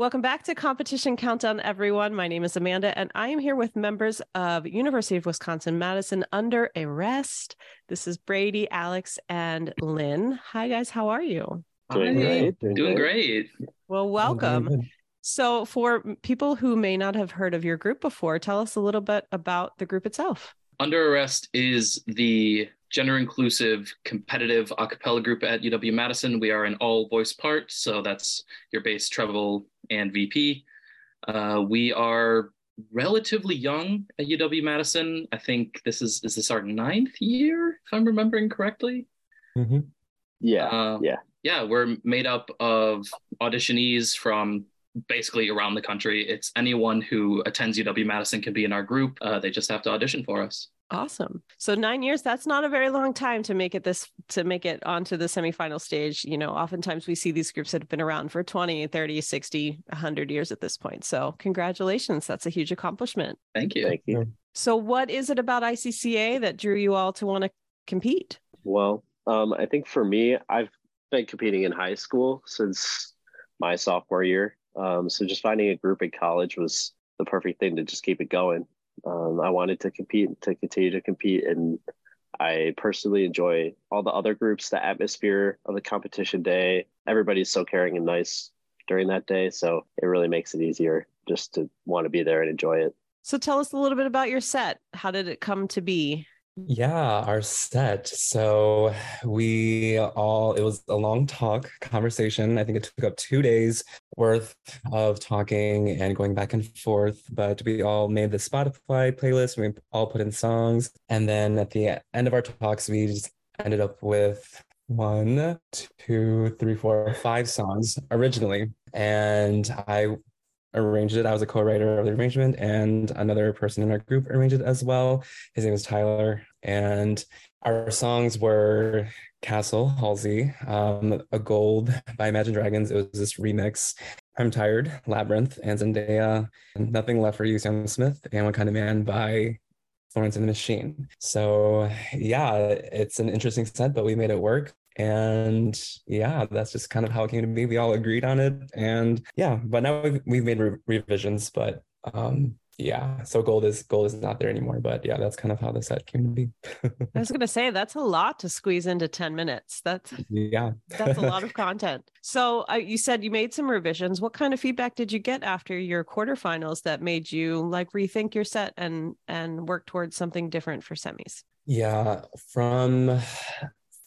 Welcome back to Competition Countdown, everyone. My name is Amanda, and I am here with members of University of Wisconsin Madison Under A-Rest. This is Brady, Alex, and Lynn. Hi, guys. How are you? Doing Hi. great. Doing, Doing great. great. Well, welcome. So, for people who may not have heard of your group before, tell us a little bit about the group itself. Under A-Rest is the gender inclusive competitive a cappella group at UW Madison. We are an all voice part, so that's your bass, treble, and VP. Uh, we are relatively young at UW Madison. I think this is is this our ninth year, if I'm remembering correctly. Yeah. Uh, yeah. yeah, we're made up of auditionees from basically around the country. It's anyone who attends UW Madison can be in our group. Uh, they just have to audition for us. Awesome. So nine years, that's not a very long time to make it this to make it onto the semifinal stage. You know, oftentimes we see these groups that have been around for 20, 30, 60, 100 years at this point. So congratulations. That's a huge accomplishment. Thank you. Thank you. So what is it about ICCA that drew you all to want to compete? Well, um, I think for me, I've been competing in high school since my sophomore year. Um, so just finding a group in college was the perfect thing to just keep it going. Um, I wanted to compete, to continue to compete, and I personally enjoy all the other groups, the atmosphere of the competition day. Everybody's so caring and nice during that day, so it really makes it easier just to want to be there and enjoy it. So tell us a little bit about your set. How did it come to be? Yeah, our set. So we all, it was a long talk conversation. I think it took up two days worth of talking and going back and forth. But we all made the Spotify playlist. We all put in songs. And then at the end of our talks, we just ended up with one, two, three, four, five songs originally. And I arranged it. I was a co-writer of the arrangement, and another person in our group arranged it as well. His name is Tyler, and our songs were Castle Halsey, um, A Gold by Imagine Dragons. It was this remix. I'm Tired, Labrinth, and Zendaya, Nothing Left for You, Sam Smith, and What Kind of Man by Florence and the Machine. So yeah, it's an interesting set, but we made it work. And yeah, that's just kind of how it came to be. We all agreed on it, and yeah. But now we've, we've made re- revisions, but um, yeah. So gold is gold is not there anymore. But yeah, that's kind of how the set came to be. I was going to say that's a lot to squeeze into 10 minutes. That's yeah, that's a lot of content. So uh, you said you made some revisions. What kind of feedback did you get after your quarterfinals that made you like rethink your set and and work towards something different for semis? Yeah, from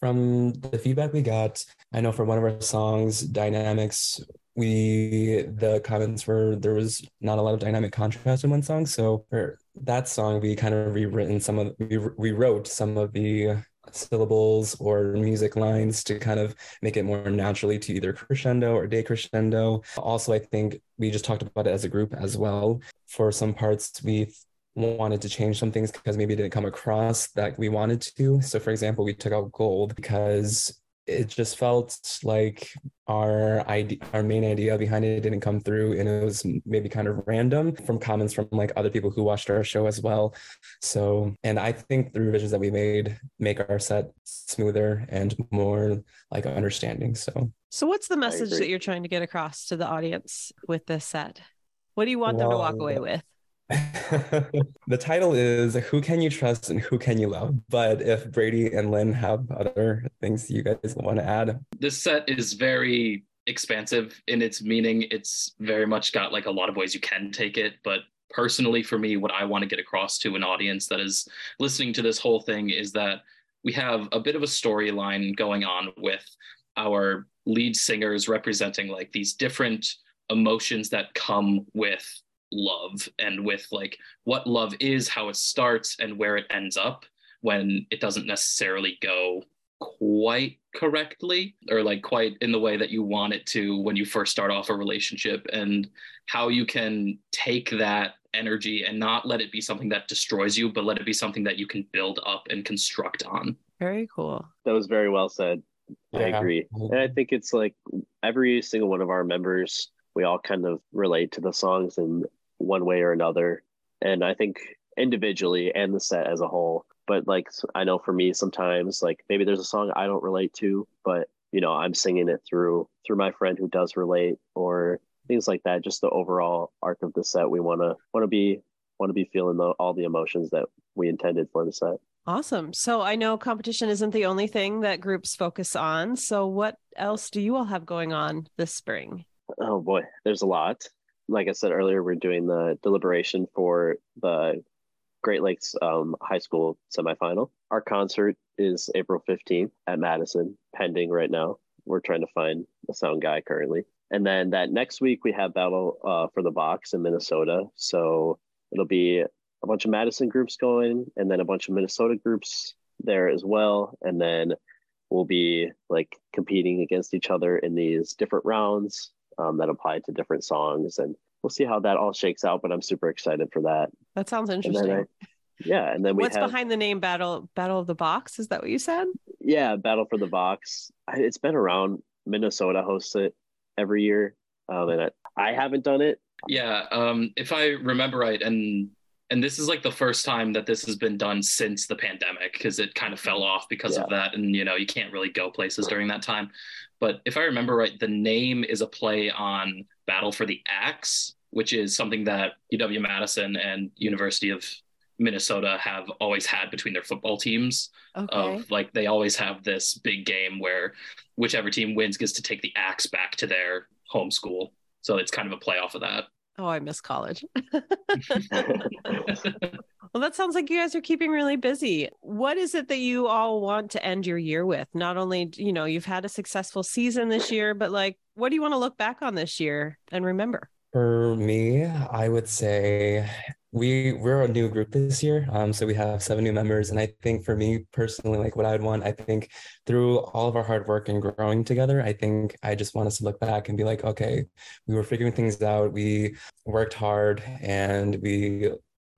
from the feedback we got, I know for one of our songs, Dynamics, we the comments were there was not a lot of dynamic contrast in one song. So for that song, we kind of rewritten some of we rewrote some of the syllables or music lines to kind of make it more naturally to either crescendo or decrescendo. Also, I think we just talked about it as a group as well. For some parts, we wanted to change some things because maybe it didn't come across that we wanted to. So, for example, we took out gold because it just felt like our idea, our main idea behind it didn't come through, and it was maybe kind of random from comments from like other people who watched our show as well. So, and I think the revisions that we made make our set smoother and more like understanding. So, so what's the message that you're trying to get across to the audience with this set? What do you want them to walk away with? the title is Who Can You Trust and Who Can You Love? But if Brady and Lynn have other things you guys want to add, This set is very expansive in its meaning. It's very much got like a lot of ways you can take it, but personally for me what I want to get across to an audience that is listening to this whole thing is that we have a bit of a storyline going on with our lead singers representing like these different emotions that come with love and with like what love is, how it starts, and where it ends up when it doesn't necessarily go quite correctly or like quite in the way that you want it to when you first start off a relationship and how you can take that energy and not let it be something that destroys you but let it be something that you can build up and construct on Very cool. That was very well said. I agree. And I think it's like every single one of our members, we all kind of relate to the songs in one way or another. And I think individually and the set as a whole. But like I know for me sometimes like maybe there's a song I don't relate to, but you know, I'm singing it through through my friend who does relate or things like that. Just the overall arc of the set. We want to want to be want to be feeling the, all the emotions that we intended for the set. Awesome. So I know competition isn't the only thing that groups focus on. So what else do you all have going on this spring? Oh boy, there's a lot. Like I said earlier, we're doing the deliberation for the Great Lakes um, High School semifinal. Our concert is April 15th at Madison, pending right now. We're trying to find a sound guy currently. And then that next week, we have Battle uh, for the Box in Minnesota. So it'll be a bunch of Madison groups going, and then a bunch of Minnesota groups there as well. And then we'll be like competing against each other in these different rounds um, that apply to different songs. And we'll see how that all shakes out. But I'm super excited for that. That sounds interesting. I, yeah, and then we what's have, behind the name Battle Battle of the Box? Is that what you said? Yeah, Battle for the Box. It's been around. Minnesota hosts it every year, um, and I, I haven't done it. Yeah, um, if I remember right, and and this is like the first time that this has been done since the pandemic because it kind of fell mm-hmm. off because yeah. of that and you know you can't really go places during that time but if i remember right the name is a play on battle for the axe which is something that uw madison and university of minnesota have always had between their football teams okay. of like they always have this big game where whichever team wins gets to take the axe back to their home school so it's kind of a play off of that Oh, I miss college. well, that sounds like you guys are keeping really busy. What is it that you all want to end your year with? Not only, you know, you've had a successful season this year, but like, what do you want to look back on this year and remember? For me, I would say we we're a new group this year um so we have seven new members and i think for me personally like what i would want i think through all of our hard work and growing together i think i just want us to look back and be like okay we were figuring things out we worked hard and we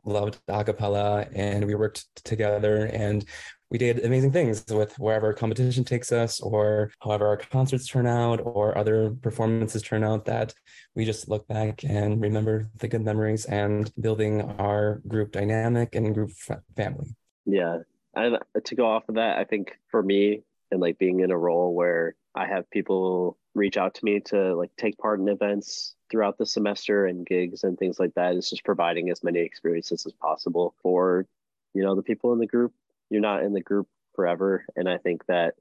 loved acapella and we worked together and we did amazing things with wherever competition takes us or however our concerts turn out or other performances turn out that we just look back and remember the good memories and building our group dynamic and group family. Yeah. And to go off of that i think for me and like being in a role where i have people reach out to me to like take part in events throughout the semester and gigs and things like that is just providing as many experiences as possible for you know the people in the group you're not in the group forever. And I think that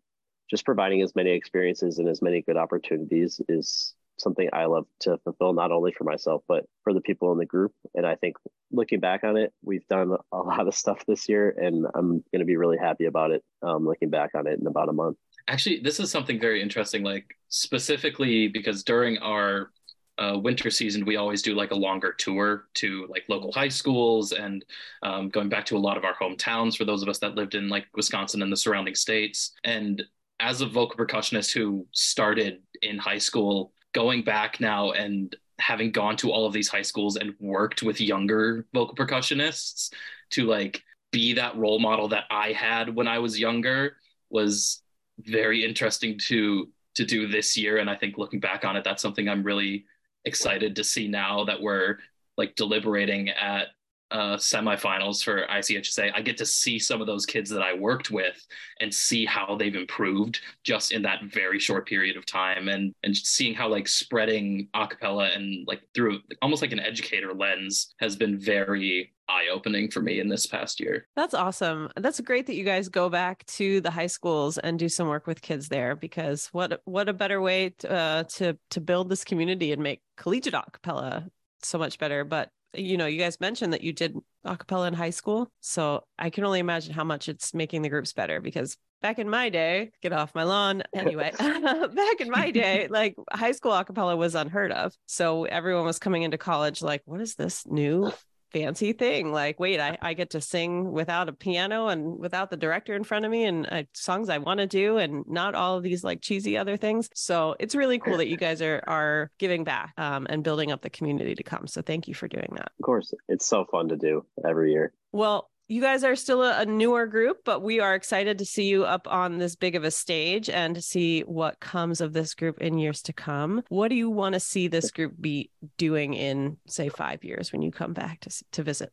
just providing as many experiences and as many good opportunities is something I love to fulfill, not only for myself, but for the people in the group. And I think looking back on it, we've done a lot of stuff this year, and I'm going to be really happy about it um, looking back on it in about a month. Actually, this is something very interesting, like specifically because during our uh, winter season, we always do like a longer tour to like local high schools and um, going back to a lot of our hometowns for those of us that lived in like Wisconsin and the surrounding states. And as a vocal percussionist who started in high school, going back now and having gone to all of these high schools and worked with younger vocal percussionists to like be that role model that I had when I was younger was very interesting to to do this year and i think looking back on it that's something i'm really excited to see now that we're like deliberating at uh, semifinals for ICHSA, I get to see some of those kids that I worked with and see how they've improved just in that very short period of time, and and seeing how like spreading acapella and like through almost like an educator lens has been very eye opening for me in this past year. That's awesome. That's great that you guys go back to the high schools and do some work with kids there because what what a better way to uh, to to build this community and make collegiate acapella so much better. But you know, you guys mentioned that you did acapella in high school, so I can only imagine how much it's making the groups better because back in my day, get off my lawn. Anyway, back in my day, like high school acapella was unheard of. So everyone was coming into college like, what is this new fancy thing. Like, wait, I, I get to sing without a piano and without the director in front of me and uh, songs I want to do and not all of these like cheesy other things. So it's really cool that you guys are are giving back um, and building up the community to come. So thank you for doing that. Of course, it's so fun to do every year. Well, you guys are still a, a, newer group, but we are excited to see you up on this big of a stage and to see what comes of this group in years to come. What do you want to see this group be doing in, say, five years when you come back to, to visit?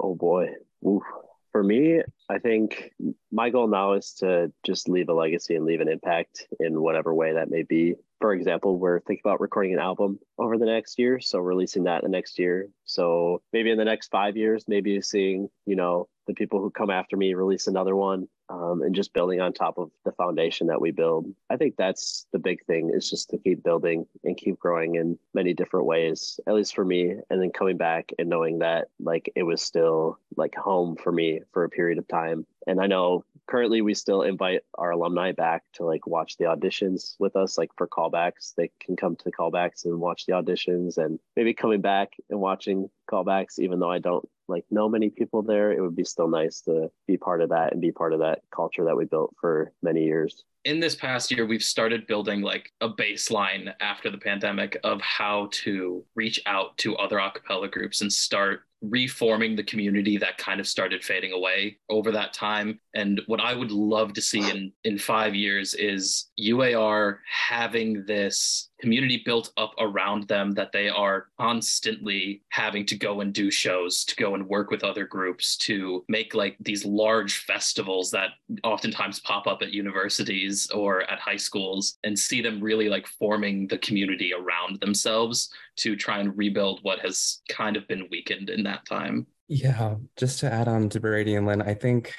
Oh boy. Oof. For me, I think my goal now is to just leave a legacy and leave an impact in whatever way that may be for example, we're thinking about recording an album over the next year. So releasing that the next year. So maybe in the next five years, maybe seeing, you know, the people who come after me release another one um, and just building on top of the foundation that we build. I think that's the big thing is just to keep building and keep growing in many different ways, at least for me. And then coming back and knowing that like it was still like home for me for a period of time. And I know currently we still invite our alumni back to like watch the auditions with us, like for callbacks. They can come to the callbacks and watch the auditions and maybe coming back and watching callbacks, even though I don't like know many people there, it would be still nice to be part of that and be part of that culture that we built for many years. In this past year, we've started building like a baseline after the pandemic of how to reach out to other acapella groups and start reforming the community that kind of started fading away over that time. And what I would love to see in in five years is UAR having this community built up around them that they are constantly having to go and do shows, to go and work with other groups, to make like these large festivals that oftentimes pop up at universities or at high schools and see them really like forming the community around themselves to try and rebuild what has kind of been weakened in that time. Yeah, just to add on to Brady and Lynn, I think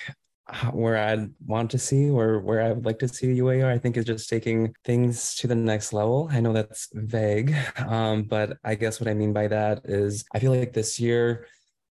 where I'd want to see or where I would like to see UAR, I think is just taking things to the next level. I know that's vague, um, but I guess what I mean by that is I feel like this year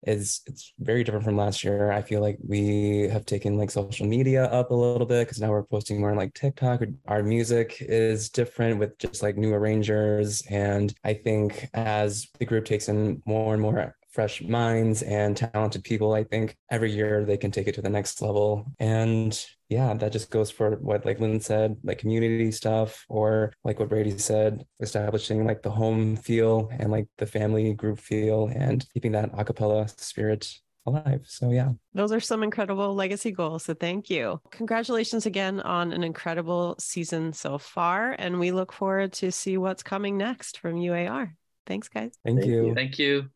is it's very different from last year. I feel like we have taken like social media up a little bit because now we're posting more on like TikTok. Our music is different with just like new arrangers. And I think as the group takes in more and more fresh minds and talented people, I think every year they can take it to the next level. And yeah, that just goes for what like Lynn said, like community stuff, or like what Brady said, establishing like the home feel and like the family group feel and keeping that acapella spirit alive. So yeah. Those are some incredible legacy goals. So thank you. Congratulations again on an incredible season so far. And we look forward to see what's coming next from UAR. Thanks, guys. Thank, Thank you. Thank you.